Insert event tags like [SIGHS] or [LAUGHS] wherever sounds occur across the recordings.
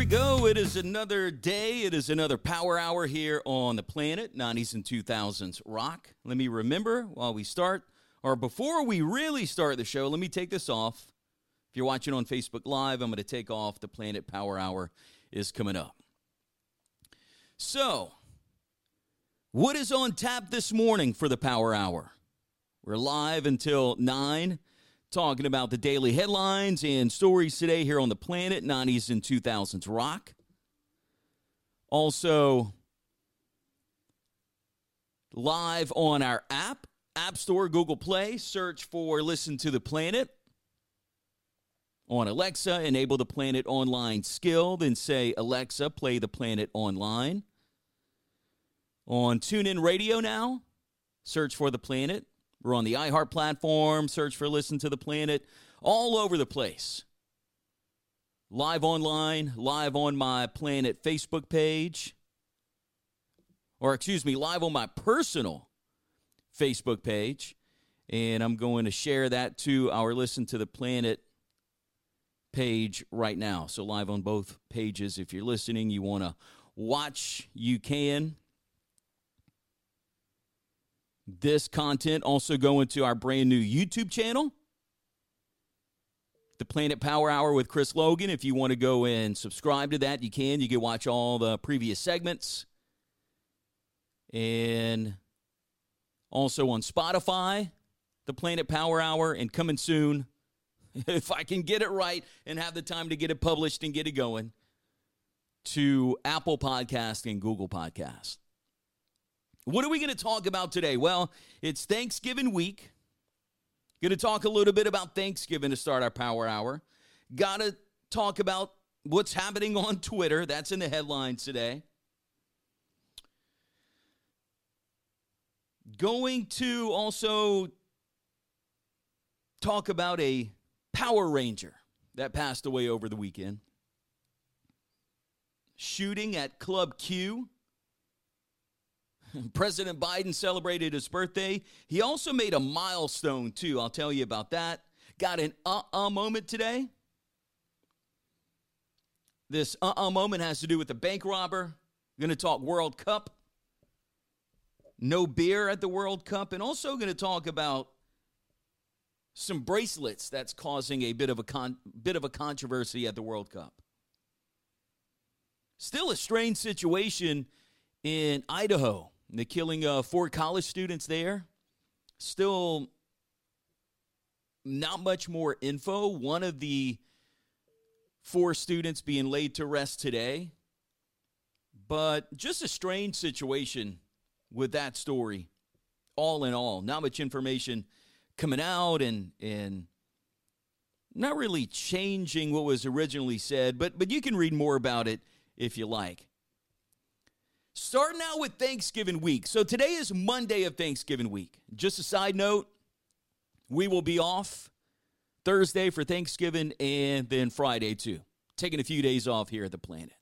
we go. It is another day. It is another power hour here on the planet, 90s and 2000s rock. Let me remember while we start, or before we really start the show, let me take this off. If you're watching on Facebook Live, I'm going to take off. The Planet Power Hour is coming up. So, what is on tap this morning for the Power Hour? We're live until 9 talking about the daily headlines and stories today here on the planet 90s and 2000s rock. Also, live on our app, App Store, Google Play, search for Listen to the Planet. On Alexa, enable the Planet Online skill, then say, Alexa, play the Planet Online. On TuneIn Radio now, search for the Planet. We're on the iHeart platform. Search for Listen to the Planet all over the place. Live online, live on my Planet Facebook page, or excuse me, live on my personal Facebook page. And I'm going to share that to our Listen to the Planet page right now. So, live on both pages. If you're listening, you want to watch, you can. This content also going to our brand new YouTube channel, the Planet Power Hour with Chris Logan. If you want to go and subscribe to that, you can. You can watch all the previous segments. And also on Spotify, the Planet Power Hour, and coming soon, [LAUGHS] if I can get it right and have the time to get it published and get it going, to Apple Podcast and Google Podcast. What are we going to talk about today? Well, it's Thanksgiving week. Going to talk a little bit about Thanksgiving to start our power hour. Got to talk about what's happening on Twitter. That's in the headlines today. Going to also talk about a Power Ranger that passed away over the weekend. Shooting at Club Q [LAUGHS] President Biden celebrated his birthday. He also made a milestone, too. I'll tell you about that. Got an uh uh moment today. This uh uh moment has to do with the bank robber. Going to talk World Cup. No beer at the World Cup. And also going to talk about some bracelets that's causing a bit of a con- bit of a controversy at the World Cup. Still a strange situation in Idaho the killing of four college students there. Still not much more info. One of the four students being laid to rest today. But just a strange situation with that story, all in all. Not much information coming out and and not really changing what was originally said, but but you can read more about it if you like. Starting out with Thanksgiving week. So today is Monday of Thanksgiving week. Just a side note, we will be off Thursday for Thanksgiving and then Friday too. Taking a few days off here at the planet.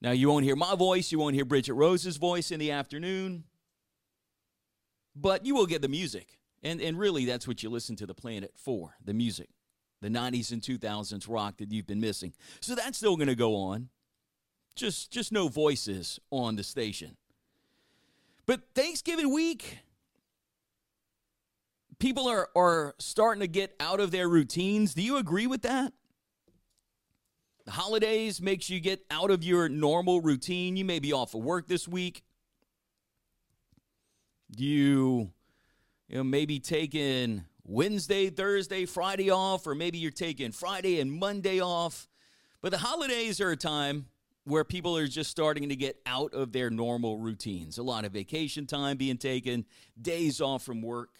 Now, you won't hear my voice, you won't hear Bridget Rose's voice in the afternoon, but you will get the music. And, and really, that's what you listen to the planet for the music, the 90s and 2000s rock that you've been missing. So that's still going to go on. Just just no voices on the station. But Thanksgiving week, people are, are starting to get out of their routines. Do you agree with that? The holidays makes you get out of your normal routine. You may be off of work this week. You, you know, maybe taking Wednesday, Thursday, Friday off, or maybe you're taking Friday and Monday off. But the holidays are a time where people are just starting to get out of their normal routines. A lot of vacation time being taken, days off from work.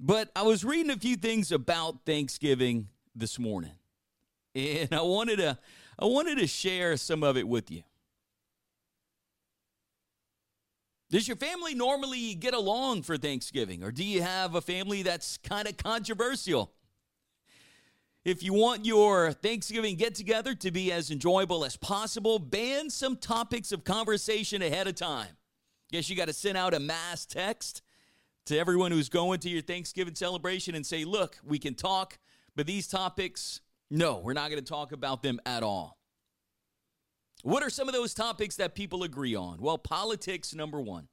But I was reading a few things about Thanksgiving this morning. And I wanted to I wanted to share some of it with you. Does your family normally get along for Thanksgiving or do you have a family that's kind of controversial? If you want your Thanksgiving get together to be as enjoyable as possible, ban some topics of conversation ahead of time. Guess you got to send out a mass text to everyone who's going to your Thanksgiving celebration and say, look, we can talk, but these topics No, we're not going to talk about them at all. What are some of those topics that people agree on? Well, politics, number one.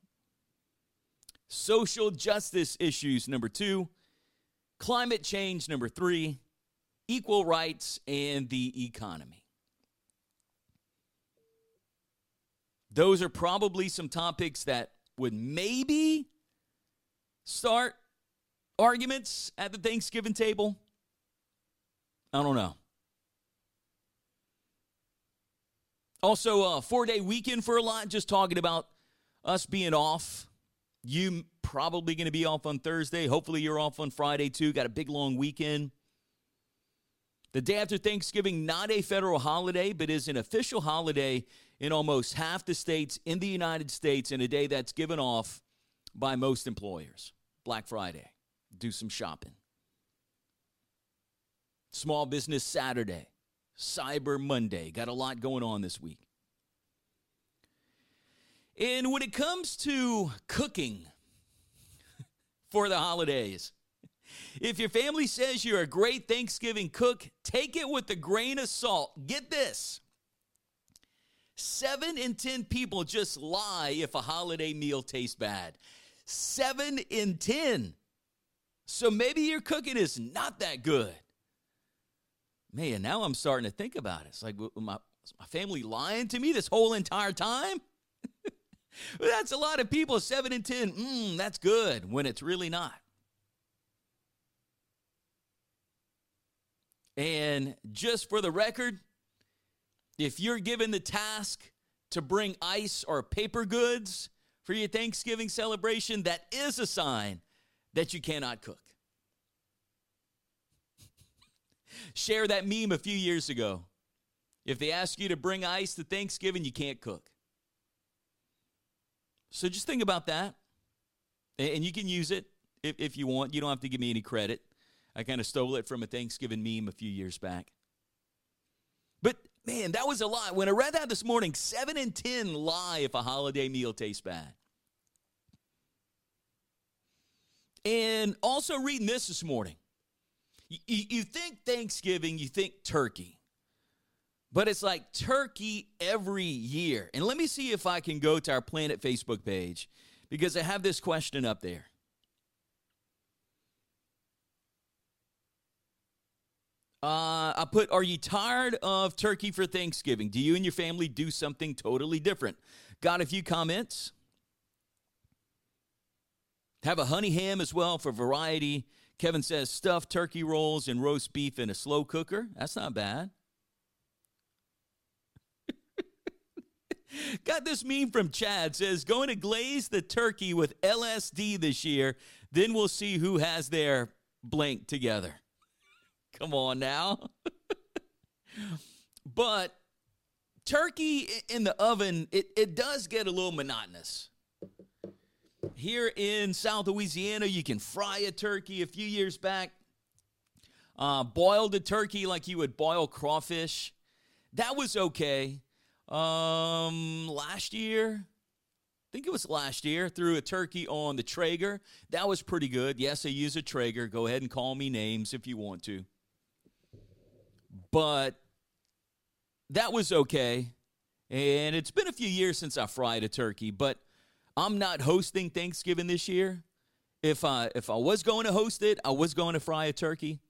Social justice issues, number two. Climate change, number three. Equal rights and the economy. Those are probably some topics that would maybe start arguments at the Thanksgiving table. I don't know. Also, a four day weekend for a lot, just talking about us being off. You probably going to be off on Thursday. Hopefully, you're off on Friday too. Got a big long weekend. The day after Thanksgiving, not a federal holiday, but is an official holiday in almost half the states in the United States, and a day that's given off by most employers. Black Friday. Do some shopping. Small Business Saturday. Cyber Monday. Got a lot going on this week. And when it comes to cooking [LAUGHS] for the holidays, if your family says you're a great Thanksgiving cook, take it with a grain of salt. Get this. Seven in 10 people just lie if a holiday meal tastes bad. Seven in 10. So maybe your cooking is not that good. Man, now I'm starting to think about it. It's like, my, my family lying to me this whole entire time? [LAUGHS] that's a lot of people, 7 in 10. Mmm, that's good when it's really not. And just for the record, if you're given the task to bring ice or paper goods for your Thanksgiving celebration, that is a sign that you cannot cook. [LAUGHS] Share that meme a few years ago. If they ask you to bring ice to Thanksgiving, you can't cook. So just think about that. And you can use it if, you want. You don't have to give me any credit. I kind of stole it from a Thanksgiving meme a few years back. But man, that was a lie. When I read that this morning, seven in 10 lie if a holiday meal tastes bad. And also reading this this morning. You, you think Thanksgiving, you think turkey, but it's like turkey every year. And let me see if I can go to our Planet Facebook page because I have this question up there. Uh, I put, Are you tired of turkey for Thanksgiving? Do you and your family do something totally different? Got a few comments. Have a honey ham as well for variety. Kevin says stuffed turkey rolls and roast beef in a slow cooker. That's not bad. [LAUGHS] Got this meme from Chad says going to glaze the turkey with LSD this year. Then we'll see who has their blank together. Come on now. but turkey in the oven, it, it does get a little monotonous. Here in South Louisiana, you can fry a turkey. A few years back, uh, boiled a turkey like you would boil crawfish. That was okay. Um, last year, I think it was last year, threw a turkey on the Traeger. That was pretty good. Yes, I use a Traeger. Go ahead and call me names if you want to. But that was okay. And it's been a few years since I fried a turkey, but I'm not hosting Thanksgiving this year. If I if I was going to host it, I was going to fry a turkey.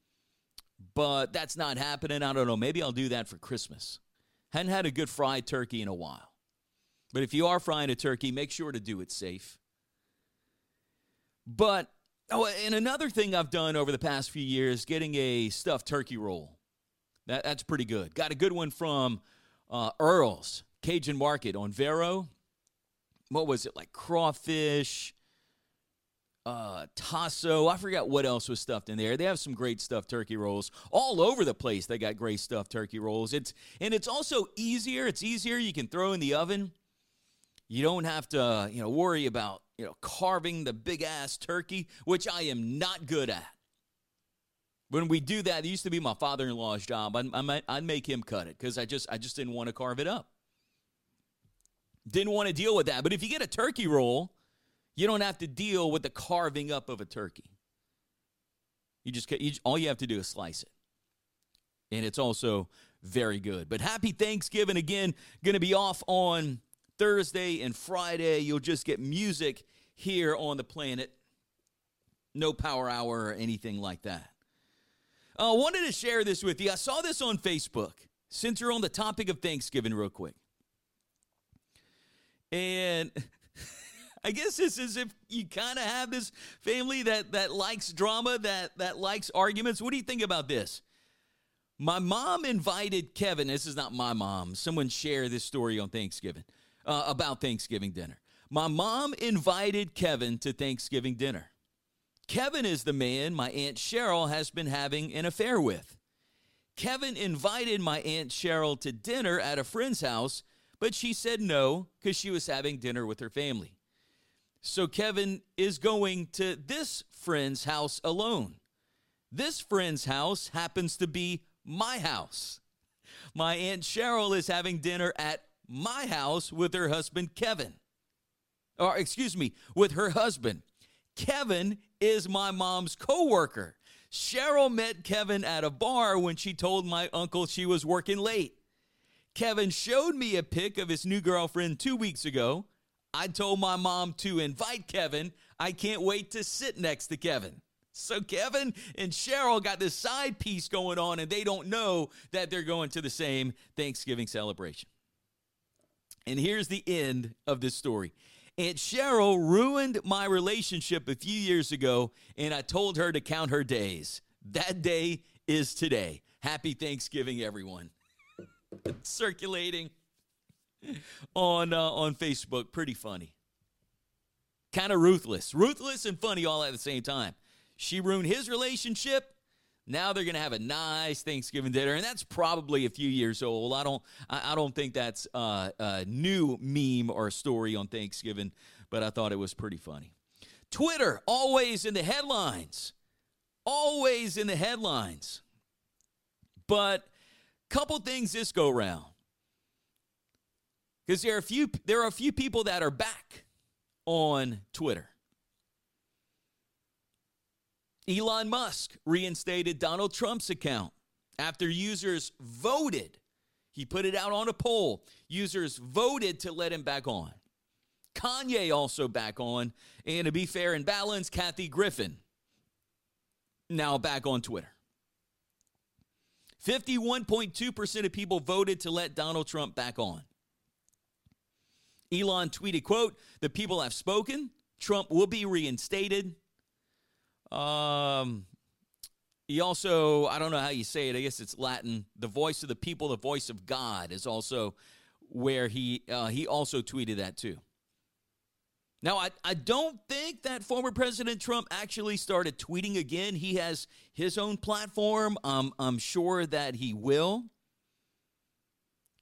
But that's not happening. I don't know. Maybe I'll do that for Christmas. Hadn't had a good fried turkey in a while. But if you are frying a turkey, make sure to do it safe. But oh, and another thing I've done over the past few years, getting a stuffed turkey roll. That, that's pretty good. Got a good one from uh, Earl's Cajun Market on Verot what was it like crawfish uh, tasso. I forgot what else was stuffed in there. They have some great stuffed turkey rolls all over the place. They got great stuffed turkey rolls. It's and it's also easier. It's easier. You can throw in the oven. You don't have to, you know, worry about you know carving the big ass turkey, which I am not good at. When we do that, it used to be my father-in-law's job. I, I, I'd make him cut it because I just I just didn't want to carve it up. Didn't want to deal with that. But if you get a turkey roll, you don't have to deal with the carving up of a turkey. You just you, all you have to do is slice it. and it's also very good. But happy Thanksgiving again. Going to be off on Thursday and Friday. You'll just get music here on the planet. No power hour or anything like that. I uh, wanted to share this with you. I saw this on Facebook since we're on the topic of Thanksgiving, real quick. And [LAUGHS] I guess this is if you kind of have this family that that likes drama, that that likes arguments. What do you think about this? My mom invited Kevin. This is not my mom. Someone shared this story on Thanksgiving uh, about Thanksgiving dinner. My mom invited Kevin to Thanksgiving dinner. Kevin is the man my Aunt Cheryl has been having an affair with. Kevin invited my Aunt Cheryl to dinner at a friend's house, but she said no because she was having dinner with her family. So Kevin is going to this friend's house alone. This friend's house happens to be my house. My Aunt Cheryl is having dinner at my house with her husband, Kevin. Or, excuse me, with her husband. Kevin is my mom's coworker. Cheryl met Kevin at a bar when she told my uncle she was working late. Kevin showed me a pic of his new girlfriend two weeks ago. I told my mom to invite Kevin. I can't wait to sit next to Kevin. So Kevin and Cheryl got this side piece going on, and they don't know that they're going to the same Thanksgiving celebration. And here's the end of this story. Aunt Cheryl ruined my relationship a few years ago, and I told her to count her days. That day is today. Happy Thanksgiving, everyone. [LAUGHS] Circulating on uh, on Facebook, pretty funny. Kind of ruthless, ruthless and funny all at the same time. She ruined his relationship. Now they're going to have a nice Thanksgiving dinner, and that's probably a few years old. I don't, I, don't think that's uh, a new meme or story on Thanksgiving, but I thought it was pretty funny. Twitter always in the headlines, always in the headlines. But couple things this go round, because there are a few, there are a few people that are back on Twitter. Elon Musk reinstated Donald Trump's account after users voted. He put it out on a poll. Users voted to let him back on. Kanye also back on. And to be fair and balanced, Kathy Griffin now back on Twitter. 51.2% of people voted to let Donald Trump back on. Elon tweeted, quote, the people have spoken. Trump will be reinstated. Um, he also, I don't know how you say it. I guess it's Latin. The voice of the people, the voice of God, is also where he uh, he also tweeted that too. Now, I, I don't think that former President Trump actually started tweeting again. He has his own platform. Um, I'm sure that he will.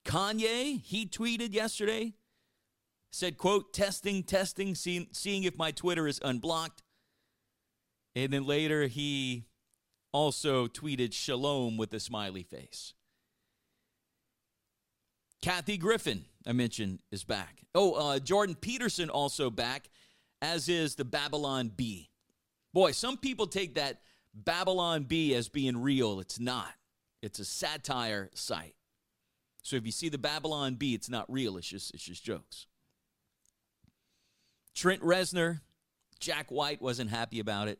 Kanye, he tweeted yesterday, said, quote, testing, testing, seeing, seeing if my Twitter is unblocked. And then later he also tweeted shalom with a smiley face. Kathy Griffin, I mentioned, is back. Oh, uh, Jordan Peterson also back, as is the Babylon Bee. Boy, some people take that Babylon Bee as being real. It's not. It's a satire site. So if you see the Babylon Bee, it's not real. It's just it's just jokes. Trent Reznor, Jack White wasn't happy about it.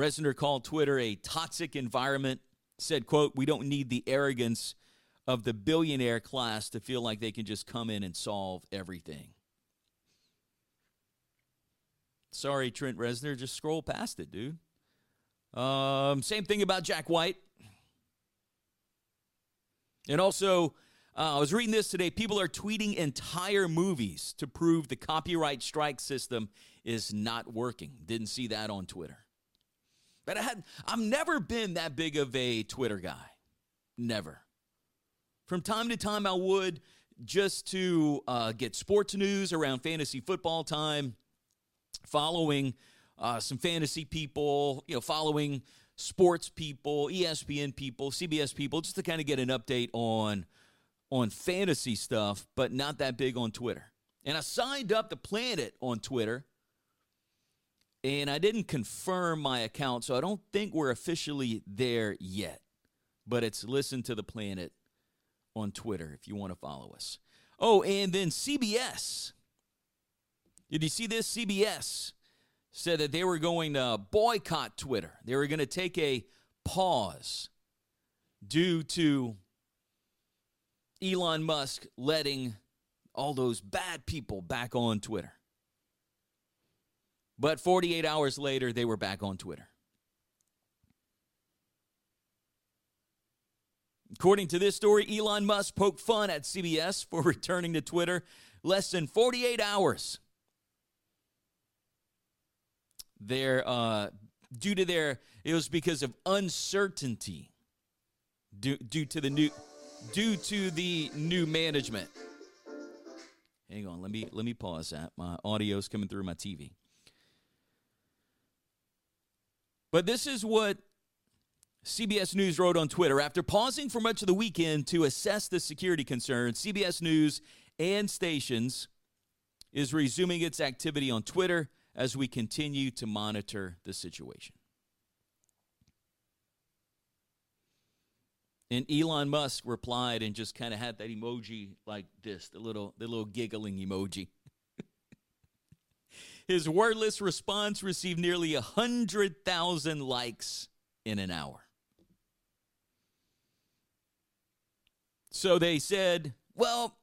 Reznor called Twitter a toxic environment, said, quote, we don't need the arrogance of the billionaire class to feel like they can just come in and solve everything. Sorry, Trent Reznor, just scroll past it, dude. Um, same thing about Jack White. And also, uh, I was reading this today. People are tweeting entire movies to prove the copyright strike system is not working. Didn't see that on Twitter. But I had I've never been that big of a Twitter guy. Never. From time to time, I would just to uh, get sports news around fantasy football time, following uh, some fantasy people, you know, following sports people, ESPN people, CBS people, just to kind of get an update on on fantasy stuff, but not that big on Twitter. And I signed up to Planet on Twitter and I didn't confirm my account, so I don't think we're officially there yet. but it's Listen to the Planet on Twitter if you want to follow us. Oh, and then CBS. Did you see this? CBS said that they were going to boycott Twitter. They were going to take a pause due to Elon Musk letting all those bad people back on Twitter. But 48 hours later, they were back on Twitter. According to this story, Elon Musk poked fun at CBS for [LAUGHS] returning to Twitter less than 48 hours. Their, uh, due to their, it was because of uncertainty due, due to the new, due to the new management. Hang on, let me let me pause that. My audio's coming through my TV. But this is what CBS News wrote on Twitter after pausing for much of the weekend to assess the security concerns. CBS News and stations is resuming its activity on Twitter as we continue to monitor the situation. And Elon Musk replied and just kind of had that emoji like this, the little the little giggling emoji. His wordless response received nearly 100,000 likes in an hour. So they said, well,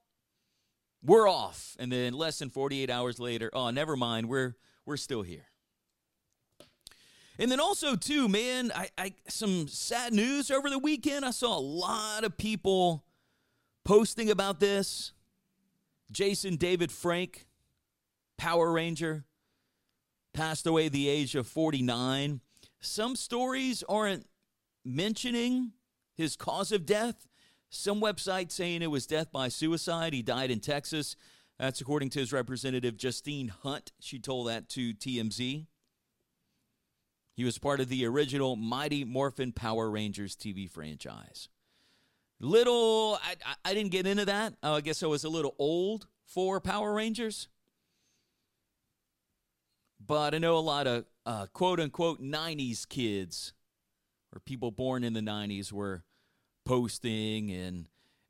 we're off. And then less than 48 hours later, oh, never mind, we're, we're still here. And then also, too, man, I, I some sad news over the weekend. I saw a lot of people posting about this. Jason David Frank, Power Ranger, passed away the age of 49. Some stories aren't mentioning his cause of death. Some websites saying it was death by suicide. He died in Texas. That's according to his representative, Justine Hunt. She told that to TMZ. He was part of the original Mighty Morphin Power Rangers TV franchise. Little, I, I didn't get into that. Uh, I guess I was a little old for Power Rangers. But I know a lot of uh, quote unquote 90s kids or people born in the 90s were posting and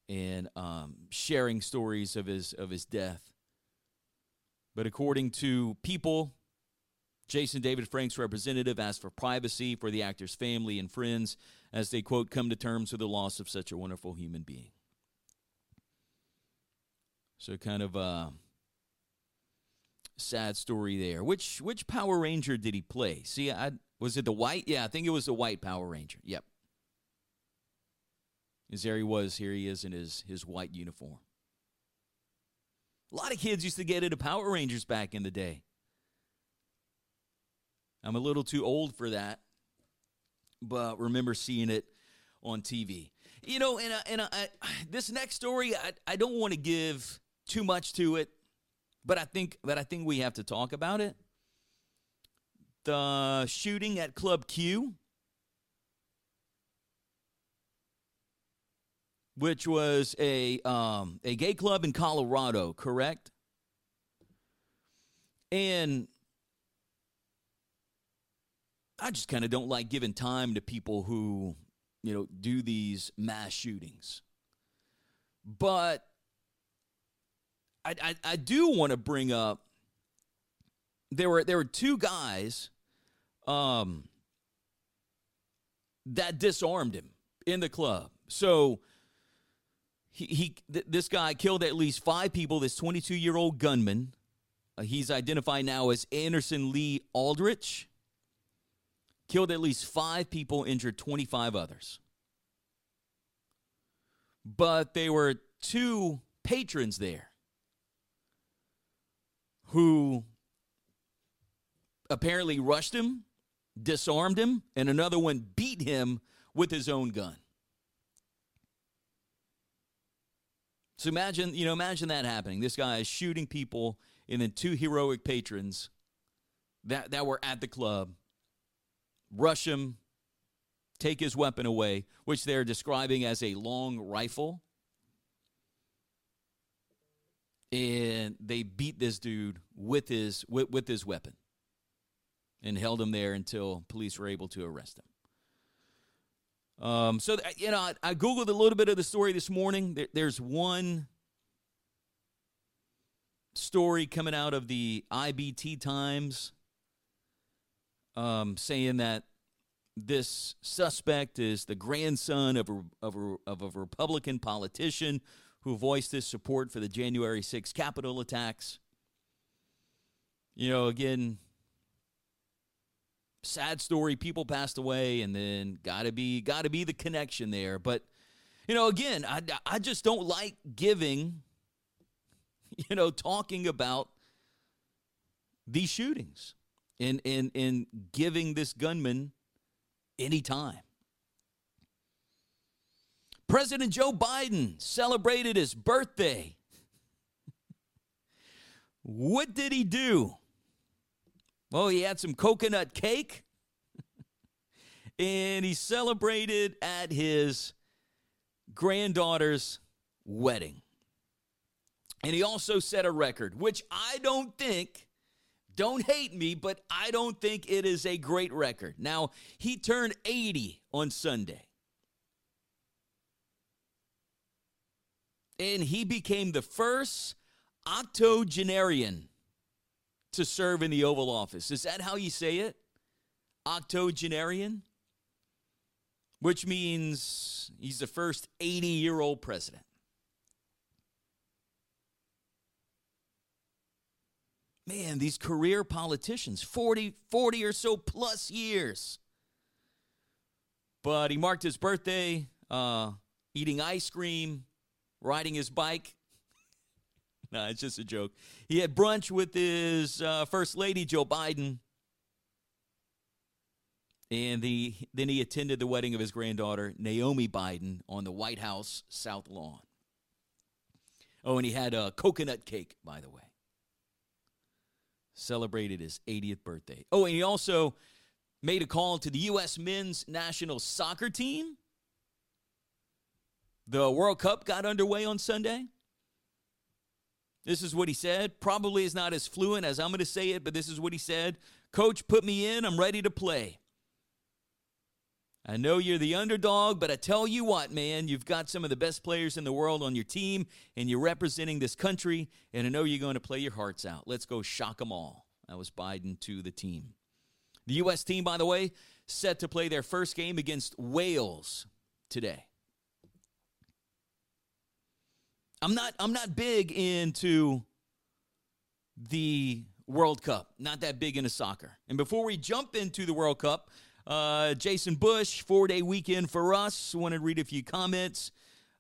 and um, sharing stories of his of his death. But according to people, Jason David Frank's representative asked for privacy for the actor's family and friends as they quote come to terms with the loss of such a wonderful human being. So kind of a sad story there. Which which Power Ranger did he play? See, I was it the white? Yeah, I think it was the white Power Ranger. Yep. As there he was, here he is in his, his white uniform. A lot of kids used to get into Power Rangers back in the day. I'm a little too old for that, but remember seeing it on TV. You know, and, and I, this next story, I, I don't want to give too much to it, but I think but I think we have to talk about it. The shooting at Club Q which was a um, a gay club in Colorado, correct? And I just kind of don't like giving time to people who, you know, do these mass shootings. But I, I, I do want to bring up there were there were two guys um, that disarmed him in the club. So he, he th- this guy killed at least five people. This 22 year old gunman, uh, he's identified now as Anderson Lee Aldrich, killed at least five people, injured 25 others. But there were two patrons there who apparently rushed him, disarmed him, and another one beat him with his own gun. So imagine, you know, imagine that happening. This guy is shooting people, and then two heroic patrons that, that were at the club rush him, take his weapon away, which they're describing as a long rifle. And they beat this dude with his with, with his weapon and held him there until police were able to arrest him. Um, so, you know, I, I, Googled a little bit of the story this morning. There, there's one story coming out of the IBT Times um, saying that this suspect is the grandson of a, of, a, of a Republican politician who voiced his support for the January 6 Capitol attacks. You know, again, sad story. People passed away, and then gotta be gotta be the connection there. But you know, again, I I just don't like giving. [LAUGHS] You know, talking about these shootings and and and giving this gunman any time. President Joe Biden celebrated his birthday. [LAUGHS] what did he do? Well, he had some coconut cake [LAUGHS] and he celebrated at his granddaughter's wedding. And he also set a record, which I don't think, don't hate me, but I don't think it is a great record. Now, he turned 80 on Sunday. And he became the first octogenarian to serve in the Oval Office. Is that how you say it? Octogenarian? Which means he's the first 80 year old president. Man, these career politicians, 40, 40 or so plus years. But he marked his birthday uh, eating ice cream, riding his bike, [LAUGHS] no, it's just a joke. He had brunch with his uh, first lady, Joe Biden. And the, then he attended the wedding of his granddaughter, Naomi Biden, on the White House South Lawn. Oh, and he had a coconut cake, by the way. Celebrated his 80th birthday. Oh, and he also made a call to the U.S. men's national soccer team. The World Cup got underway on Sunday. This is what he said. Probably is not as fluent as I'm going to say it, but this is what he said Coach, put me in. I'm ready to play. I know you're the underdog, but I tell you what, man, you've got some of the best players in the world on your team, and you're representing this country, and I know you're going to play your hearts out. Let's go shock them all. That was Biden to the team. The U.S. team, by the way, set to play their first game against Wales today. I'm not I'm not big into the World Cup. Not that big into soccer. And before we jump into the World Cup, uh, Jason Bush, four day weekend for us. Want to read a few comments.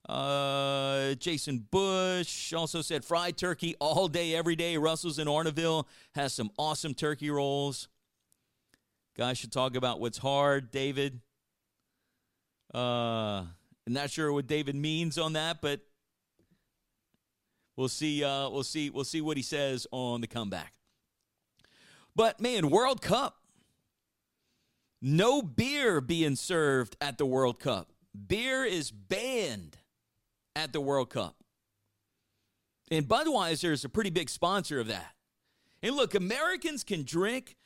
Uh, Jason Bush also said fried turkey all day, every day. Russell's in Arnaudville has some awesome turkey rolls. Guys should talk about what's hard, David. Uh, I'm not sure what David means on that, but We'll see. Uh, we'll see. We'll see what he says on the comeback. But man, World Cup. No beer being served at the World Cup. Beer is banned at the World Cup. And Budweiser is a pretty big sponsor of that. And look, Americans can drink,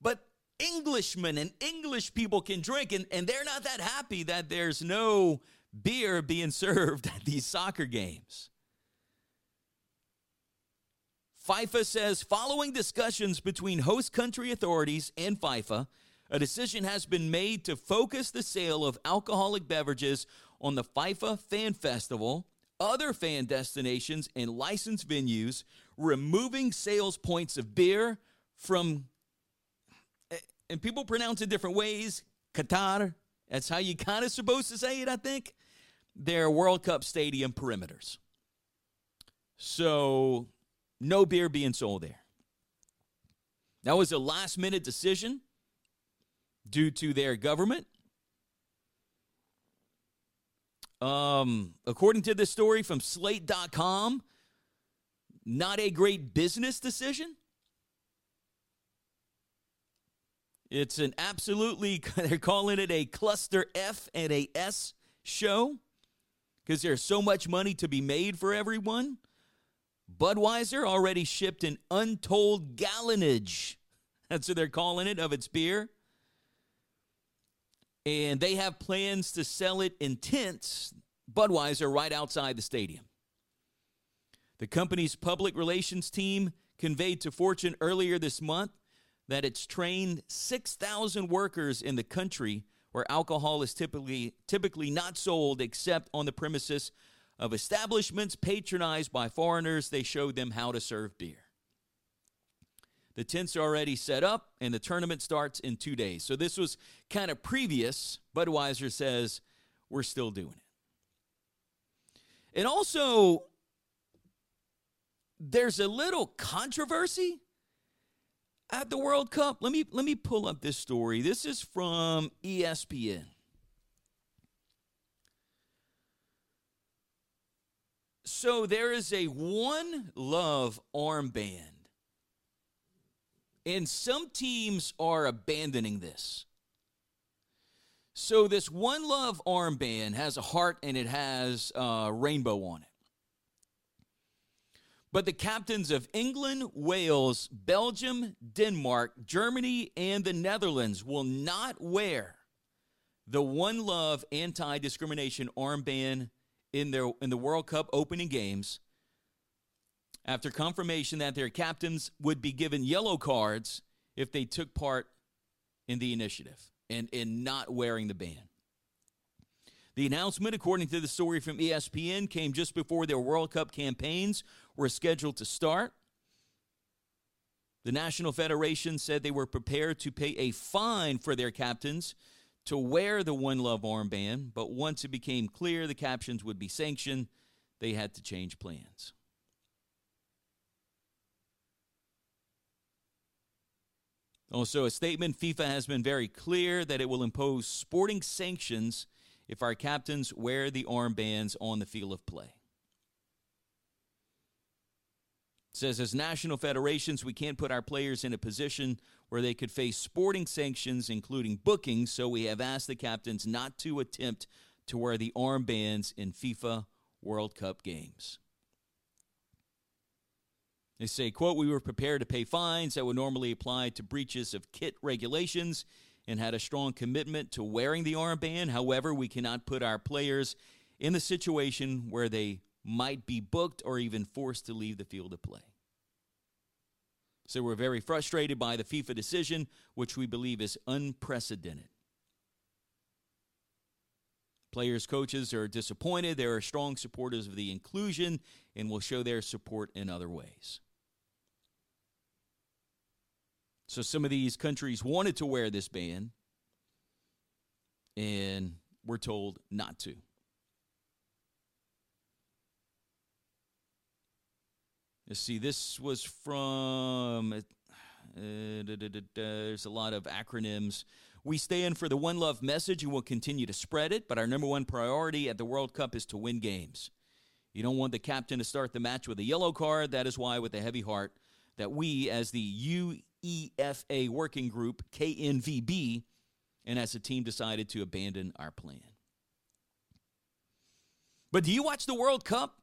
but Englishmen and English people can drink, and, and they're not that happy that there's no beer being [LAUGHS] served at these soccer games. FIFA says following discussions between host country authorities and FIFA, a decision has been made to focus the sale of alcoholic beverages on the FIFA Fan Festival, other fan destinations, and licensed venues, removing sales points of beer from, eh, and people pronounce it different ways, Qatar. That's how you kind of supposed to say it, I think. Their World Cup stadium perimeters. So no beer being sold there. That was a last minute decision due to their government. Um, according to this story from slate.com, not a great business decision. It's an absolutely, [LAUGHS] they're calling it a cluster F and a S show because there's so much money to be made for everyone. Budweiser already shipped an untold gallonage, that's what they're calling it, of its beer. and they have plans to sell it in tents, Budweiser, right outside the stadium. The company's public relations team conveyed to Fortune earlier this month that it's trained 6,000 workers in the country where alcohol is typically typically not sold except on the premises of establishments patronized by foreigners. They showed them how to serve beer. The tents are already set up, and the tournament starts in two days. So this was kind of previous. Budweiser says we're still doing it. And also, there's a little controversy at the World Cup. Let me let me pull up this story. This is from ESPN. So there is a one love armband. And some teams are abandoning this. So this one love armband has a heart and it has a rainbow on it. But the captains of England, Wales, Belgium, Denmark, Germany, and the Netherlands will not wear the One Love anti discrimination armband in, their, in the World Cup opening games after confirmation that their captains would be given yellow cards if they took part in the initiative and in not wearing the ban. The announcement, according to the story from ESPN, came just before their World Cup campaigns were scheduled to start. The National Federation said they were prepared to pay a fine for their captains to wear the One Love armband, but once it became clear the captions would be sanctioned, they had to change plans. Oh, also, a statement FIFA has been very clear that it will impose sporting sanctions if our captains wear the armbands on the field of play. Says as national federations we can't put our players in a position where they could face sporting sanctions including bookings so we have asked the captains not to attempt to wear the armbands in FIFA World Cup games. They say, quote, we were prepared to pay fines that would normally apply to breaches of kit regulations and had a strong commitment to wearing the armband. However, we cannot put our players in the situation where they might be booked or even forced to leave the field of play. So we're very frustrated by the FIFA decision, which we believe is unprecedented. Players, coaches are disappointed. They are strong supporters of the inclusion and will show their support in other ways. So some of these countries wanted to wear this band, and we're told not to. Let's see, this was from, uh, da, da, da, there's a lot of acronyms. We stand for the One Love message and we'll continue to spread it, but our number one priority at the World Cup is to win games. You don't want the captain to start the match with a yellow card. That is why, with a heavy heart, that we, as the UEFA working group, KNVB, and as a team, decided to abandon our plan. But do you watch the World Cup?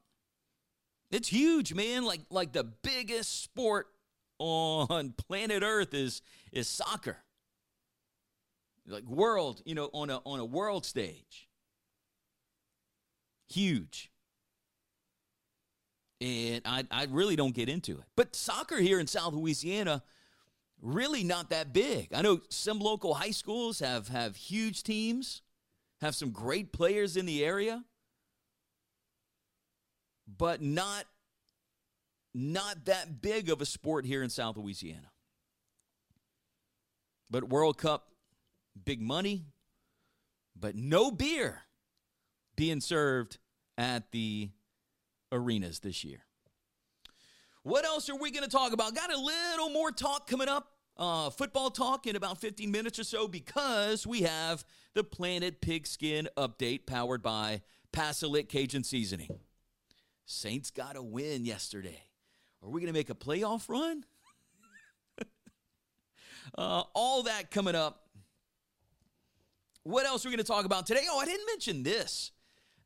It's huge, man. Like like the biggest sport on [LAUGHS] planet Earth is is soccer. Like world, you know, on a on a world stage. Huge. And I, I really don't get into it. But soccer here in South Louisiana, really not that big. I know some local high schools have have huge teams, have some great players in the area but not not that big of a sport here in South Louisiana. But World Cup, big money, but no beer being served at the arenas this year. What else are we going to talk about? Got a little more talk coming up. Uh, football talk in about 15 minutes or so because we have the Planet Pigskin update powered by Pasolit Cajun Seasoning. Saints got a win yesterday. Are we going to make a playoff run? [LAUGHS] uh, all that coming up. What else are we going to talk about today? Oh, I didn't mention this.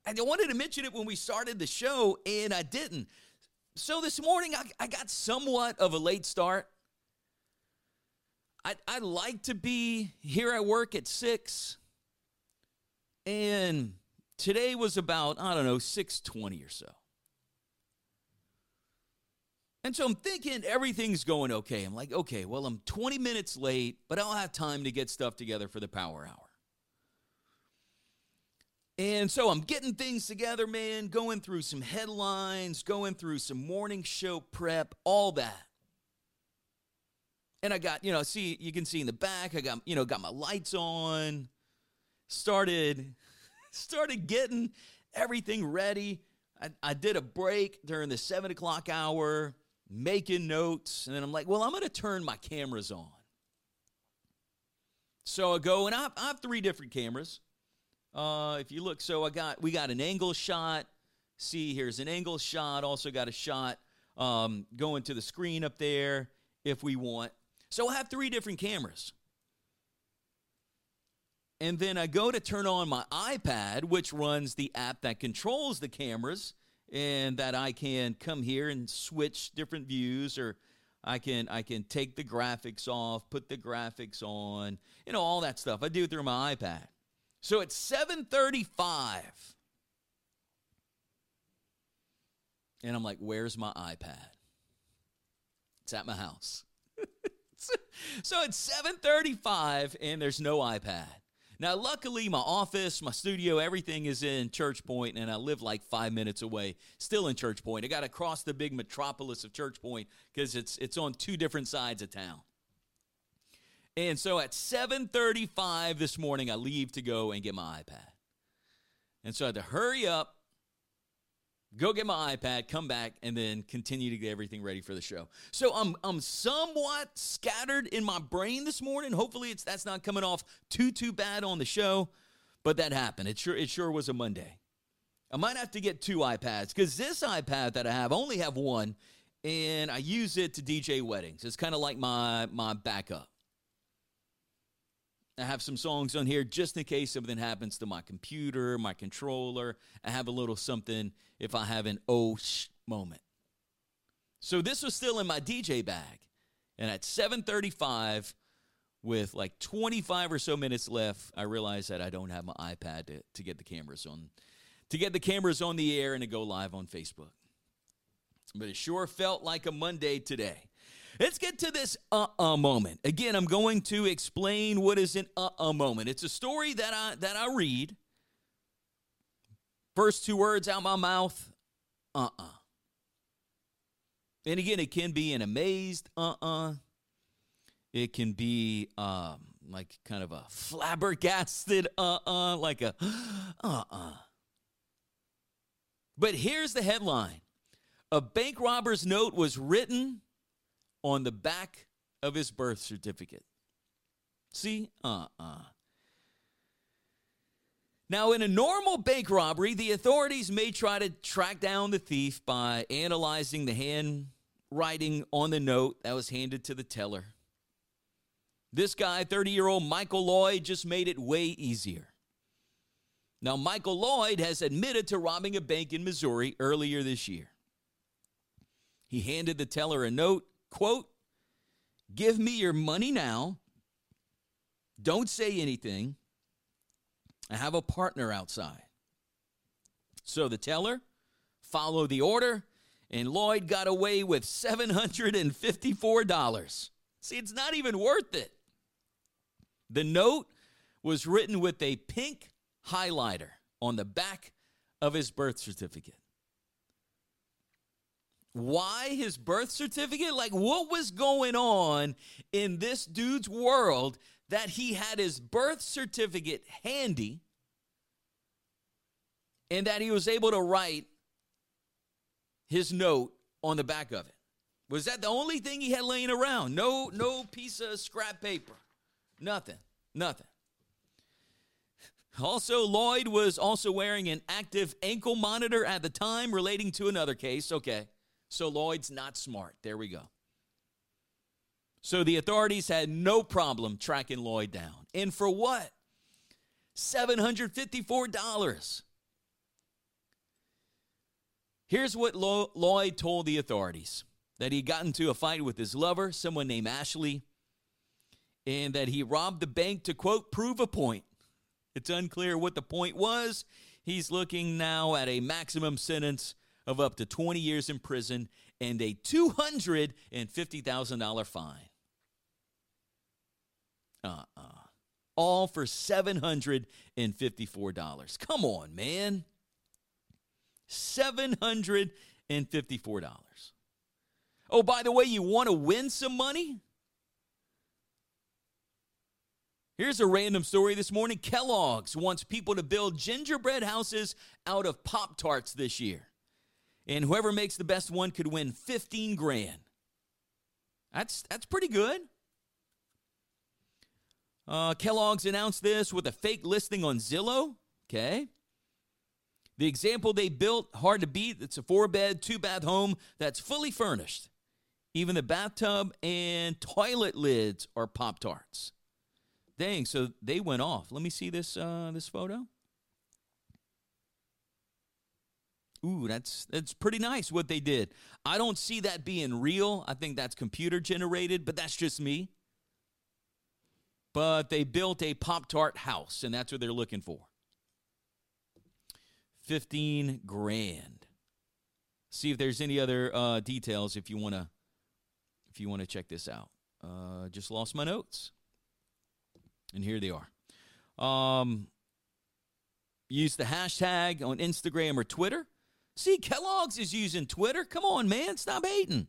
I wanted to mention it when we started the show, and I didn't. So this morning, I, I got somewhat of a late start. I, I like to be here at work at six. And today was about, I don't know, 620 or so. And so I'm thinking everything's going okay. I'm like, okay, well, I'm 20 minutes late, but I'll have time to get stuff together for the power hour. And so I'm getting things together, man, going through some headlines, going through some morning show prep, all that. And I got, you know, see, you can see in the back, I got, you know, got my lights on, started, [LAUGHS] started getting everything ready. I, I did a break during the seven o'clock hour, making notes, and then I'm like, well, I'm going to turn my cameras on. So I go, and I have, I have three different cameras. Uh, if you look, so I got we got an angle shot. See, here's an angle shot. Also got a shot um, going to the screen up there if we want. So I have three different cameras. And then I go to turn on my iPad, which runs the app that controls the cameras, and that I can come here and switch different views, or I can I can take the graphics off, put the graphics on, you know, all that stuff. I do it through my iPad. So it's 735. And I'm like, where's my iPad? It's at my house. [LAUGHS] so it's 735 and there's no iPad. Now, luckily, my office, my studio, everything is in Church Point, and I live like five minutes away, still in Church Point. I got to cross the big metropolis of Church Point because it's it's on two different sides of town. And so at 7:35 this morning, I leave to go and get my iPad. And so I had to hurry up, go get my iPad, come back, and then continue to get everything ready for the show. So I'm I'm somewhat scattered in my brain this morning. Hopefully, it's that's not coming off too too bad on the show, but that happened. It sure it sure was a Monday. I might have to get two iPads because this iPad that I have I only have one, and I use it to DJ weddings. It's kind of like my my backup. I have some songs on here just in case something happens to my computer, my controller. I have a little something if I have an oh sh moment. So this was still in my DJ bag. And at 7:35 with like 25 or so minutes left, I realized that I don't have my iPad to, to get the cameras on to get the cameras on the air and to go live on Facebook. But it sure felt like a Monday today. Let's get to this uh uh moment. Again, I'm going to explain what is an uh uh moment. It's a story that I that I read. First two words out my mouth, uh uh. And again, it can be an amazed uh uh. It can be um, like kind of a flabbergasted uh uh, like a [GASPS] uh uh. But here's the headline A bank robber's note was written on the back of his birth certificate. See? Uh uh-uh. uh. Now, in a normal bank robbery, the authorities may try to track down the thief by analyzing the handwriting on the note that was handed to the teller. This guy, 30 year old Michael Lloyd, just made it way easier. Now, Michael Lloyd has admitted to robbing a bank in Missouri earlier this year. He handed the teller a note quote, give me your money now. Don't say anything. I have a partner outside. So the teller followed the order, and Lloyd got away with $754. See, it's not even worth it. The note was written with a pink highlighter on the back of his birth certificate. Why his birth certificate? Like, what was going on in this dude's world that he had his birth certificate handy and that he was able to write his note on the back of it? Was that the only thing he had laying around? No, no piece of scrap paper. Nothing. Nothing. Also, Lloyd was also wearing an active ankle monitor at the time relating to another case. Okay. So Lloyd's not smart. There we go. So the authorities had no problem tracking Lloyd down. And for what? $754. Here's what Lloyd told the authorities that he got into a fight with his lover, someone named Ashley, and that he robbed the bank to, quote, prove a point. It's unclear what the point was. He's looking now at a maximum sentence of up to 20 years in prison and a $250,000 fine. Uh uh All for $754. Come on, man. $754. Oh, by the way, you want to win some money? Here's a random story this morning. Kellogg's wants people to build gingerbread houses out of Pop Tarts this year. And whoever makes the best one could win 15 grand. That's that's pretty good. Uh, Kellogg's announced this with a fake listing on Zillow. Okay. The example they built, hard to beat. It's a four bed, two bath home that's fully furnished. Even the bathtub and toilet lids are Pop Tarts. Dang, so they went off. Let me see this uh, this photo. Ooh, that's that's pretty nice what they did. I don't see that being real. I think that's computer generated, but that's just me. But they built a Pop Tart house, and that's what they're looking for. 15 grand. See if there's any other uh, details if you want to if you want to check this out. Uh, just lost my notes. And here they are. Um, use the hashtag on Instagram or Twitter. See, Kellogg's is using Twitter. Come on, man. Stop hating.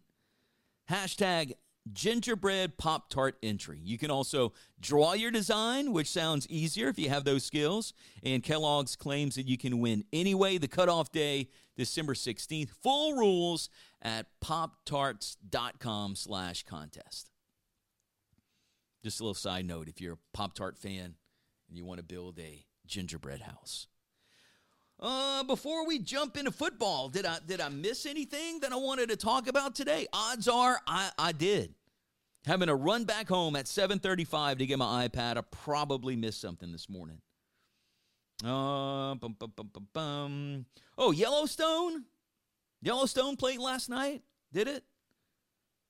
Hashtag gingerbread Pop Tart entry. You can also draw your design, which sounds easier if you have those skills. And Kellogg's claims that you can win anyway. The cutoff day, December 16th. Full rules at poptarts.com slash contest. Just a little side note if you're a Pop Tart fan and you want to build a gingerbread house. Uh, before we jump into football, did I did I miss anything that I wanted to talk about today? Odds are I, I did. Having a run back home at 7:35 to get my iPad, I probably missed something this morning. Uh, bum, bum, bum. Oh, Yellowstone. Yellowstone played last night. Did it?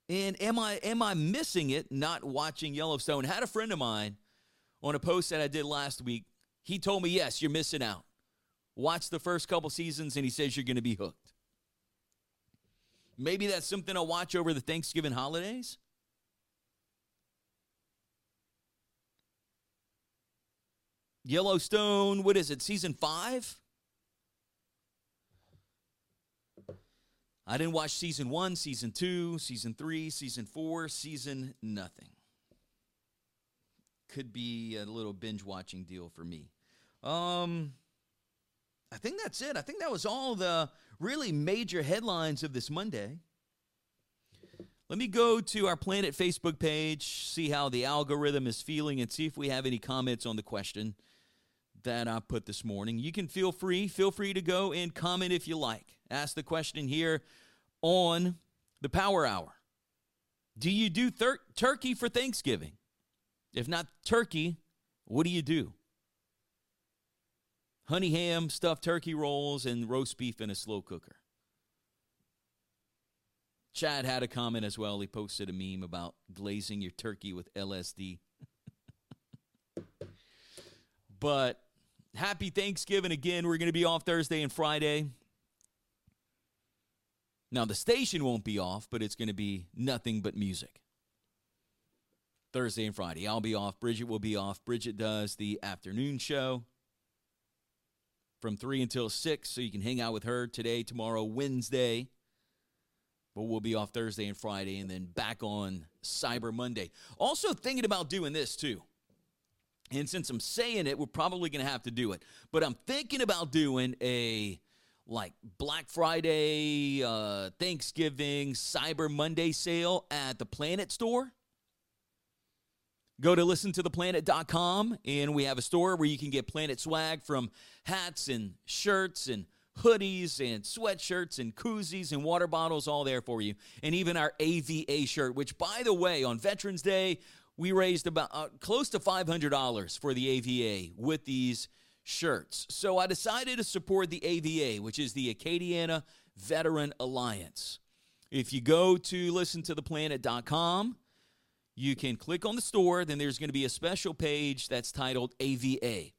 And am I am I missing it not watching Yellowstone? Had a friend of mine on a post that I did last week. He told me, "Yes, you're missing out. Watch the first couple seasons and he says you're going to be hooked." Maybe that's something I'll watch over the Thanksgiving holidays. Yellowstone, what is it? Season 5? I didn't watch season one, season two, season three, season four, season nothing. Could be a little binge watching deal for me. Um, I think that's it. I think that was all the really major headlines of this Monday. Let me go to our Planet Facebook page, see how the algorithm is feeling, and see if we have any comments on the question that I put this morning. You can feel free, feel free to go and comment if you like. Ask the question here on the Power Hour. Do you do thir- turkey for Thanksgiving? If not turkey, what do you do? Honey ham, stuffed turkey rolls, and roast beef in a slow cooker. Chad had a comment as well. He posted a meme about glazing your turkey with LSD. [LAUGHS] but happy Thanksgiving again. We're going to be off Thursday and Friday. Now, the station won't be off, but it's going to be nothing but music. Thursday and Friday. I'll be off. Bridget will be off. Bridget does the afternoon show from 3 until 6, so you can hang out with her today, tomorrow, Wednesday. But we'll be off Thursday and Friday and then back on Cyber Monday. Also, thinking about doing this too. And since I'm saying it, we're probably going to have to do it. But I'm thinking about doing a like Black Friday, uh, Thanksgiving, Cyber Monday sale at the Planet store. Go to listentotheplanet.com and we have a store where you can get Planet swag from hats and shirts and hoodies and sweatshirts and koozies and water bottles all there for you. And even our AVA shirt, which by the way, on Veterans Day, we raised about uh, close to $500 for the AVA with these shirts. So I decided to support the AVA, which is the Acadiana Veteran Alliance. If you go to listentotheplanet.com, you can click on the store, then there's going to be a special page that's titled AVA.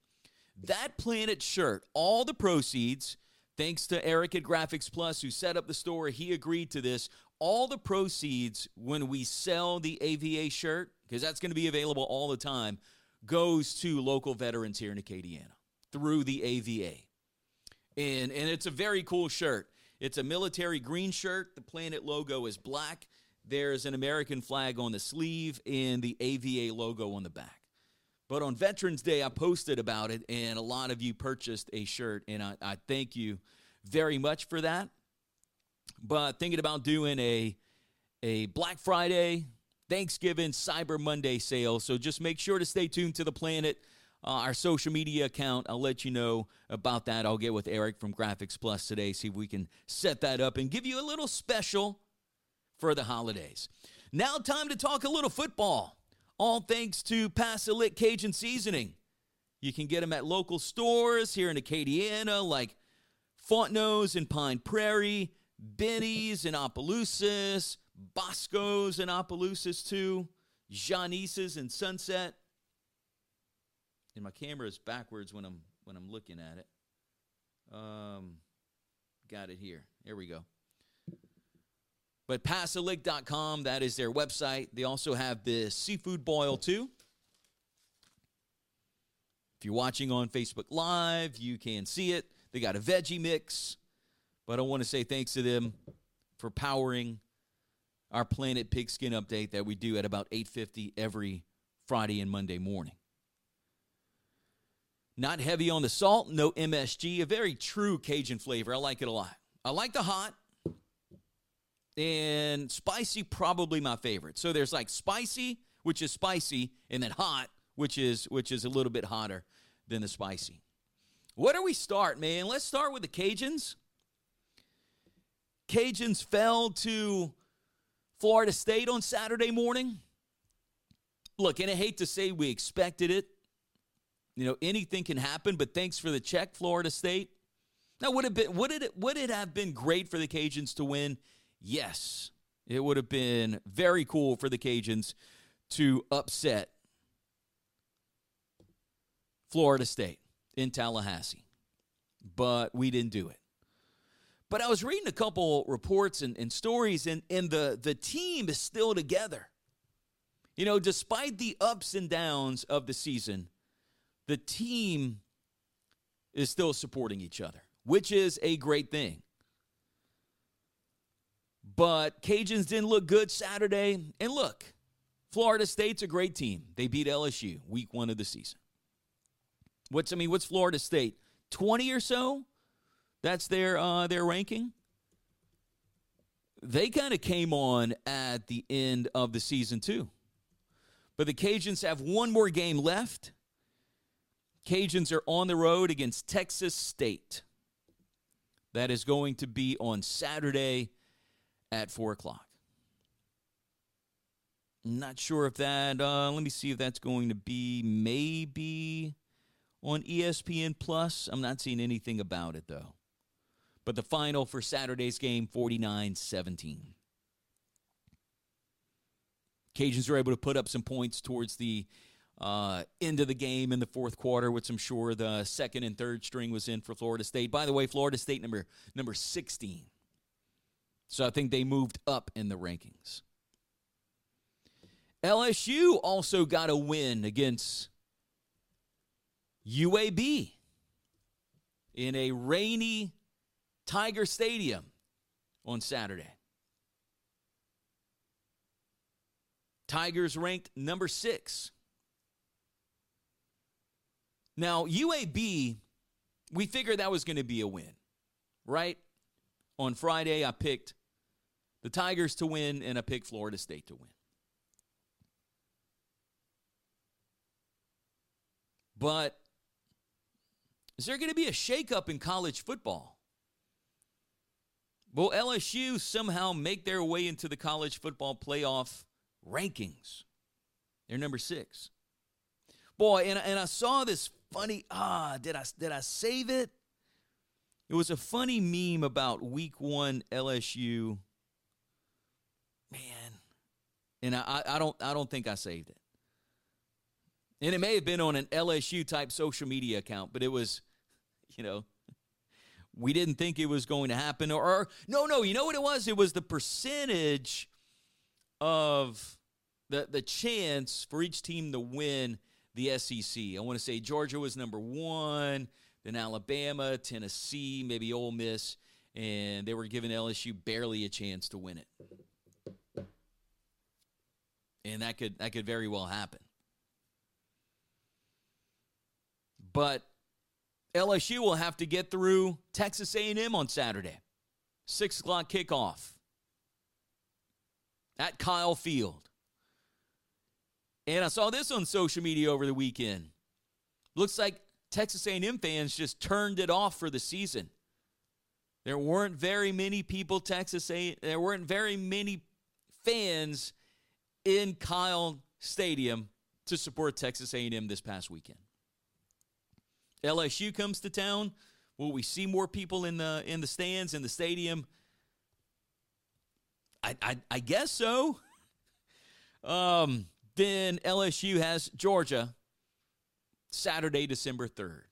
That Planet shirt, all the proceeds, thanks to Eric at Graphics Plus who set up the store, he agreed to this. All the proceeds when we sell the AVA shirt, because that's going to be available all the time, goes to local veterans here in Acadiana through the AVA. And, and it's a very cool shirt. It's a military green shirt. The Planet logo is black. There's an American flag on the sleeve and the AVA logo on the back. But on Veterans Day, I posted about it, and a lot of you purchased a shirt, and I, I thank you very much for that. But thinking about doing a a Black Friday, Thanksgiving, Cyber Monday sale. So just make sure to stay tuned to the planet. Uh, our social media account. I'll let you know about that. I'll get with Eric from Graphics Plus today, see if we can set that up and give you a little special for the holidays. Now, time to talk a little football. All thanks to Lick Cajun Seasoning. You can get them at local stores here in Acadiana, like Fontenot's in Pine Prairie, Benny's in Opelousas, Bosco's in Opelousas too, Janice's in Sunset. And my camera is backwards when I'm when I'm looking at it. Um, got it here. There we go. But passalick.com, that is their website. They also have the seafood boil too. If you're watching on Facebook Live, you can see it. They got a veggie mix. But I want to say thanks to them for powering our Planet Pigskin update that we do at about 8:50 every Friday and Monday morning. Not heavy on the salt, no MSG, a very true Cajun flavor. I like it a lot. I like the hot and spicy probably my favorite. So there's like spicy, which is spicy, and then hot, which is which is a little bit hotter than the spicy. Where do we start, man? Let's start with the Cajuns. Cajuns fell to Florida State on Saturday morning. Look, and I hate to say we expected it. You know, anything can happen, but thanks for the check, Florida State. Now, would it been would it would it have been great for the Cajuns to win? Yes, it would have been very cool for the Cajuns to upset Florida State in Tallahassee, but we didn't do it. But I was reading a couple reports and, and stories, and, and the, the team is still together. You know, despite the ups and downs of the season, the team is still supporting each other, which is a great thing. But Cajuns didn't look good Saturday. And look, Florida State's a great team. They beat LSU week one of the season. What's I mean, what's Florida State? 20 or so? That's their uh, their ranking. They kind of came on at the end of the season too. But the Cajuns have one more game left. Cajuns are on the road against Texas State. That is going to be on Saturday at 4 o'clock. Not sure if that, uh, let me see if that's going to be maybe on ESPN Plus. I'm not seeing anything about it, though. But the final for Saturday's game 49 17. Cajuns were able to put up some points towards the uh, end of the game in the fourth quarter, which I'm sure the second and third string was in for Florida State. By the way, Florida State number number 16 so I think they moved up in the rankings. LSU also got a win against UAB in a rainy Tiger Stadium on Saturday. Tigers ranked number six. Now, UAB, we figured that was going to be a win, right? On Friday, I picked the Tigers to win, and I picked Florida State to win. But is there going to be a shakeup in college football? Will LSU somehow make their way into the college football playoff rankings? They're number six. Boy, and, and I saw this funny, ah, did I, did I save it? It was a funny meme about week one LSU man, and I, I don't I don't think I saved it. And it may have been on an LSU type social media account, but it was, [LAUGHS] you know, we didn't think it was going to happen. Or, or no, no, you know what it was? It was the percentage of the the chance for each team to win the SEC. I want to say Georgia was number one, then Alabama, Tennessee, maybe Ole Miss, and they were giving LSU barely a chance to win it. And that could that could very well happen. But LSU will have to get through Texas A&M on Saturday, six o'clock kickoff at Kyle Field. And I saw this on social media over the weekend. Looks like Texas A&M fans just turned it off for the season. There weren't very many people Texas A there weren't very many fans in Kyle Stadium to support Texas A&M this past weekend. LSU comes to town. Will we see more people in the in the stands in the stadium? I I, I guess so. [LAUGHS] Um, then LSU has Georgia Saturday, December 3rd.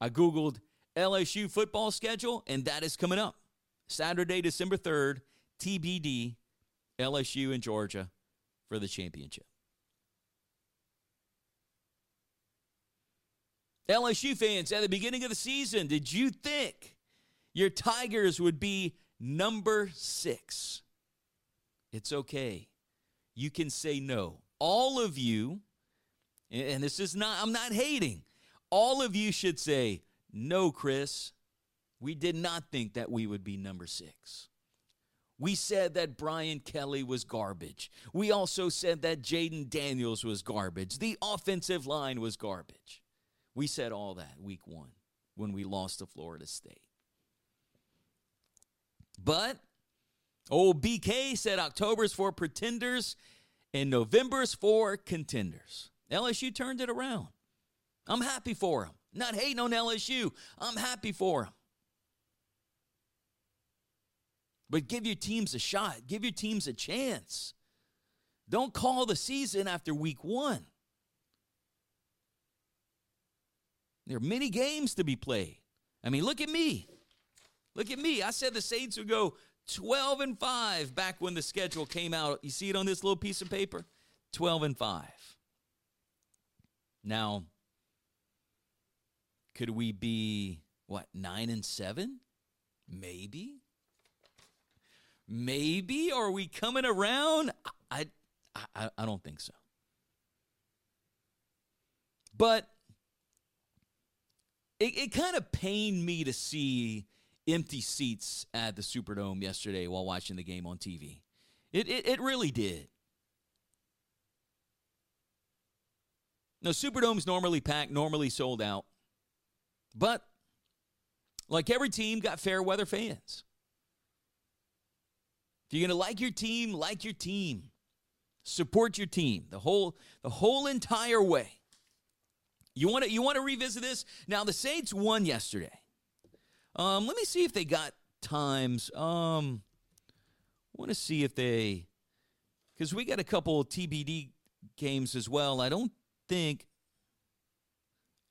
I Googled LSU football schedule, and that is coming up. Saturday, December 3rd, TBD, LSU and Georgia for the championship. LSU fans, at the beginning of the season, did you think your Tigers would be number six? It's okay. You can say no. All of you, and this is not, I'm not hating, all of you should say, no, Chris, we did not think that we would be number six. We said that Brian Kelly was garbage. We also said that Jayden Daniels was garbage. The offensive line was garbage. We said all that week one when we lost to Florida State. But old BK said October's for pretenders and November's for contenders. LSU turned it around. I'm happy for them. Not hating on LSU. I'm happy for them. But give your teams a shot. Give your teams a chance. Don't call the season after week one. There are many games to be played. I mean, look at me. Look at me. I said the Saints would go 12 and 5 back when the schedule came out. You see it on this little piece of paper? 12 and 5. Now, could we be what, 9 and 7? Maybe. Maybe are we coming around? I I I don't think so. But it, it kind of pained me to see empty seats at the Superdome yesterday while watching the game on TV. It, it, it really did. Now, Superdome's normally packed, normally sold out. But, like every team, got fair weather fans. If you're going to like your team, like your team. Support your team the whole the whole entire way. You want to you want to revisit this? Now the Saints won yesterday. Um, let me see if they got times. Um, want to see if they because we got a couple TBD games as well. I don't think.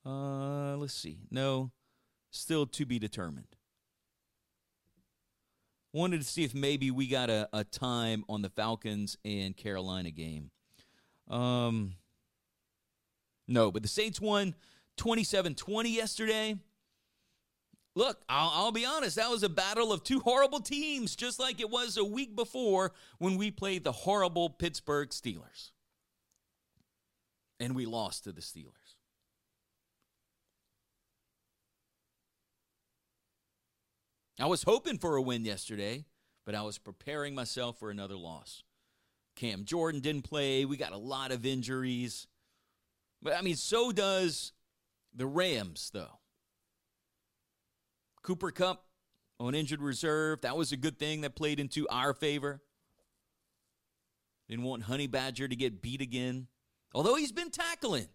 Uh, let's see. No, still to be determined. Wanted to see if maybe we got a, a time on the Falcons and Carolina game. Um, no, but the Saints won 27 20 yesterday. Look, I'll, I'll, be honest, that was a battle of two horrible teams, just like it was a week before when we played the horrible Pittsburgh Steelers. And we lost to the Steelers. I was hoping for a win yesterday, but I was preparing myself for another loss. Cam Jordan didn't play. We got a lot of injuries. But I mean, so does the Rams, though. Cooper Kupp on injured reserve. That was a good thing that played into our favor. Didn't want Honey Badger to get beat again. Although he's been tackling.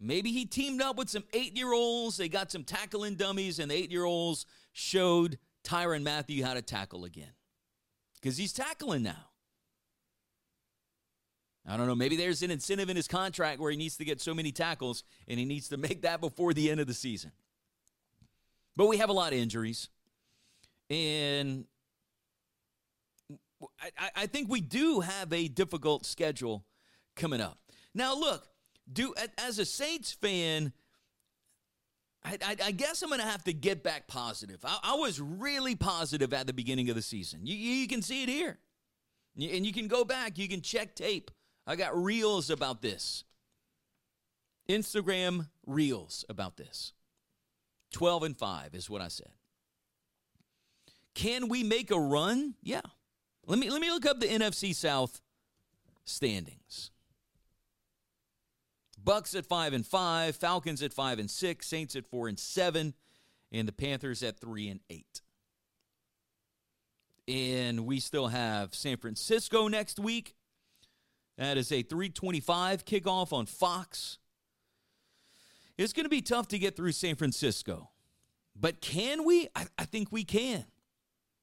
Maybe he teamed up with some eight year olds. They got some tackling dummies, and eight year olds showed Tyrann Mathieu how to tackle again. Because he's tackling now. I don't know. Maybe there's an incentive in his contract where he needs to get so many tackles and he needs to make that before the end of the season. But we have a lot of injuries. And I, I think we do have a difficult schedule coming up. Now, look, do as a Saints fan, I, I, I guess I'm going to have to get back positive. I, I, was really positive at the beginning of the season. You, you can see it here. And you can go back, you can check tape. I got reels about this. Instagram reels about this. 12 and 5 is what I said. Can we make a run? Yeah. Let me let me look up the NFC South standings. Bucks at 5 and 5, Falcons at 5 and 6, Saints at 4 and 7, and the Panthers at 3 and 8. And we still have San Francisco next week. That is a 325 kickoff on Fox. It's going to be tough to get through San Francisco. But can we? I, I think we can.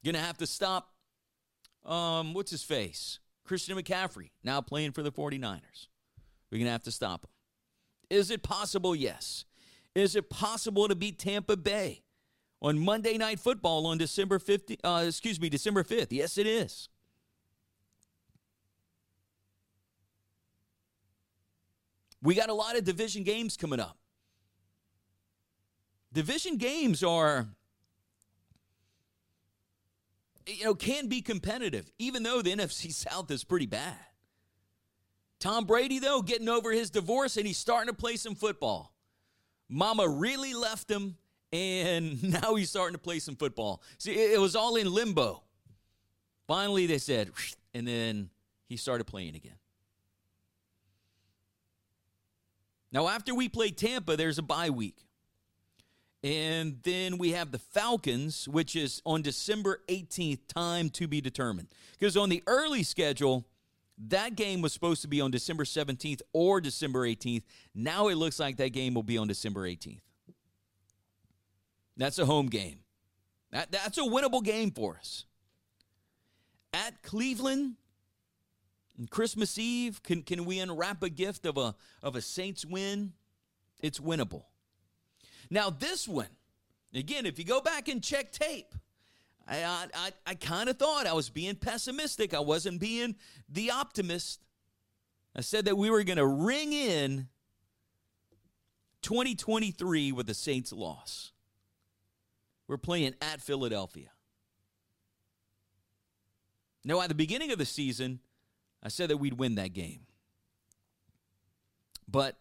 Going to have to stop, um, what's his face? Christian McCaffrey, now playing for the 49ers. We're going to have to stop him. Is it possible? Yes. Is it possible to beat Tampa Bay on Monday Night Football on December 50, uh, excuse me, December 5th? Yes, it is. We got a lot of division games coming up. Division games are you know can be competitive even though the NFC [LAUGHS] South is pretty bad. Tom Brady, though, getting over his divorce and he's starting to play some football. Mama really left him, and [LAUGHS] now he's starting to play some football. See, it was all in limbo. Finally, they said, and then he started playing again. Now, after we play Tampa, there's a bye week. And then we have the Falcons, which is on December 18th, time to be determined. Because on the early schedule, that game was supposed to be on December 17th or December 18th. Now it looks like that game will be on December 18th. That's a home game. That, that's a winnable game for us. At Cleveland, Christmas Eve, can, can we unwrap a gift of a, of a Saints win? It's winnable. Now, this one, again, if you go back and check tape, I, I, I kind of thought I was being pessimistic. I wasn't being the optimist. I said that we were going to ring in 2023 with the Saints loss. We're playing at Philadelphia. Now, at the beginning of the season, I said that we'd win that game. But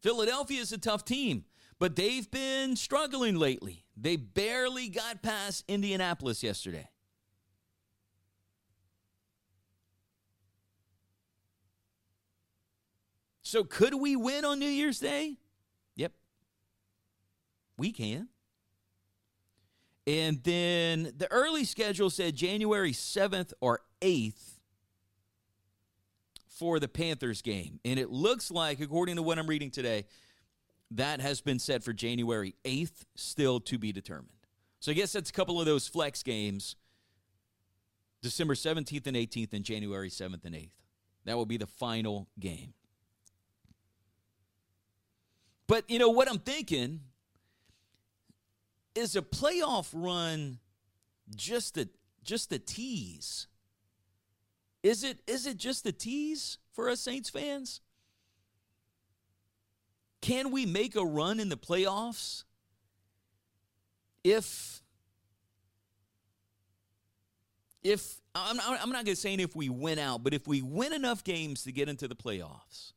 Philadelphia is a tough team. But they've been struggling lately. They barely got past Indianapolis yesterday. So, could we win on New Year's Day? Yep. We can. And then the early schedule said January 7th or 8th for the Panthers game. And it looks like, according to what I'm reading today, that has been set for January 8th, still to be determined. So I guess that's a couple of those flex games December 17th and 18th, and January 7th and 8th. That will be the final game. But, you know, what I'm thinking is a playoff run just a just a tease. Is it is it just a tease for us Saints fans? Can we make a run in the playoffs if if I'm, I'm not going to say if we win out, but if we win enough games to get into the playoffs,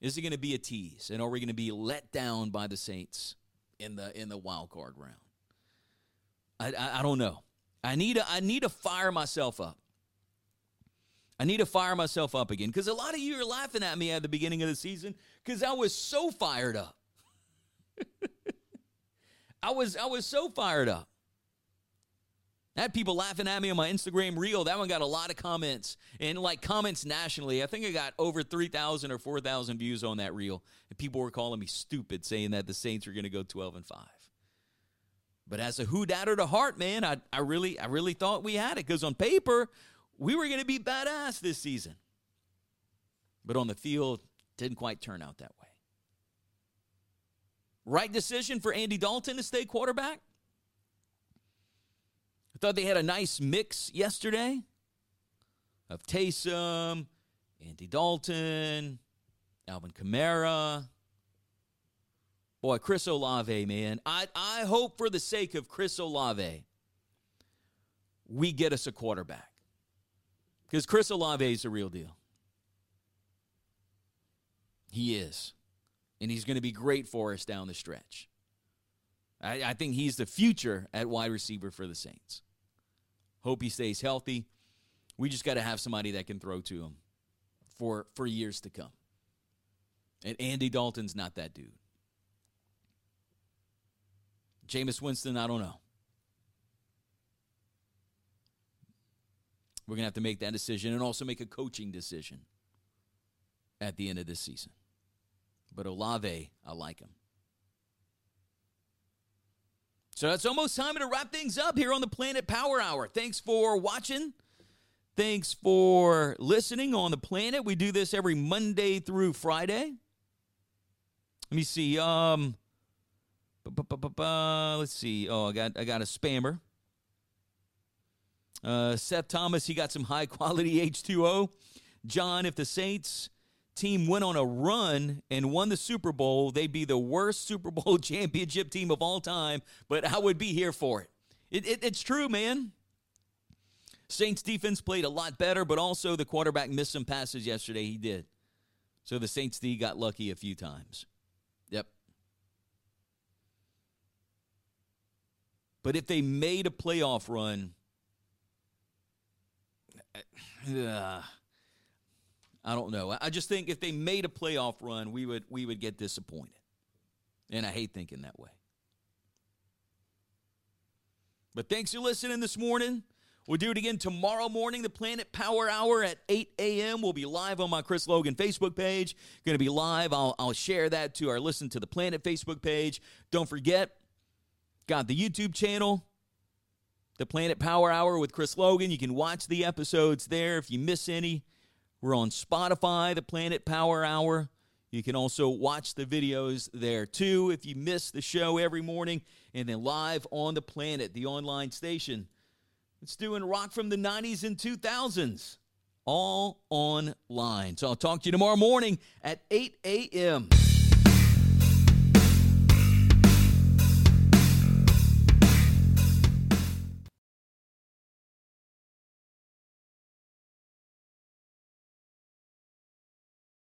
is it going to be a tease, and are we going to be let down by the Saints in the in the wild card round? I, I, I don't know. I need to I need to fire myself up. I need to fire myself up again because a lot of you are laughing at me at the beginning of the season because I was so fired up. [LAUGHS] I was I was so fired up. I had people laughing at me on my Instagram reel. That one got a lot of comments and like comments nationally. I think I got over 3,000 or 4,000 views on that reel. And people were calling me stupid saying that the Saints were going to go 12 and 5. But as a who datter to heart, man, I, I really I really thought we had it because on paper we were going to be badass this season. But on the field, didn't quite turn out that way. Right decision for Andy Dalton to stay quarterback? I thought they had a nice mix yesterday of Taysom, Andy Dalton, Alvin Kamara. Boy, Chris Olave, man. I, I hope for the sake of Chris Olave, we get us a quarterback. Because Chris Olave is the real deal. He is. And he's going to be great for us down the stretch. I, I think he's the future at wide receiver for the Saints. Hope he stays healthy. We just got to have somebody that can throw to him for, for years to come. And Andy Dalton's not that dude. Jameis Winston, I don't know. We're going to have to make that decision and also make a coaching decision at the end of this season. But Olave, I like him. So that's almost time to wrap things up here on the Planet Power Hour. Thanks for watching. Thanks for listening on the planet. We do this every Monday through Friday. Let me see. Um, let's see. Oh, I got I got a spammer. Uh, Seth Thomas, he got some high quality [LAUGHS] H2O. John, if the Saints team went on a run and won the Super Bowl, they'd be the worst [LAUGHS] Super Bowl championship team of all time, but I would be here for it. it, it it's true, man. Saints defense played a lot better, but also the quarterback missed some passes yesterday. He did. So the Saints D got lucky a few times. Yep. But if they made a playoff run, uh, [SIGHS] I don't know. I just think if they made a playoff run, we would we would get disappointed. And I hate thinking that way. But thanks for listening this morning. We'll do it again tomorrow morning, the Planet Power Hour at 8 a.m. We'll be live on my Chris Logan Facebook page. Going to be live. I'll, I'll share that to our Listen to the Planet Facebook page. Don't forget, got the YouTube channel, the Planet Power Hour with Chris Logan. You can watch the episodes there if you miss any. We're on Spotify, the Planet Power Hour. You can also watch the videos there too if you miss the show every morning and then live on the planet, the online station. It's doing rock from the 90s and 2000s, all online. So I'll talk to you tomorrow morning at 8 a.m.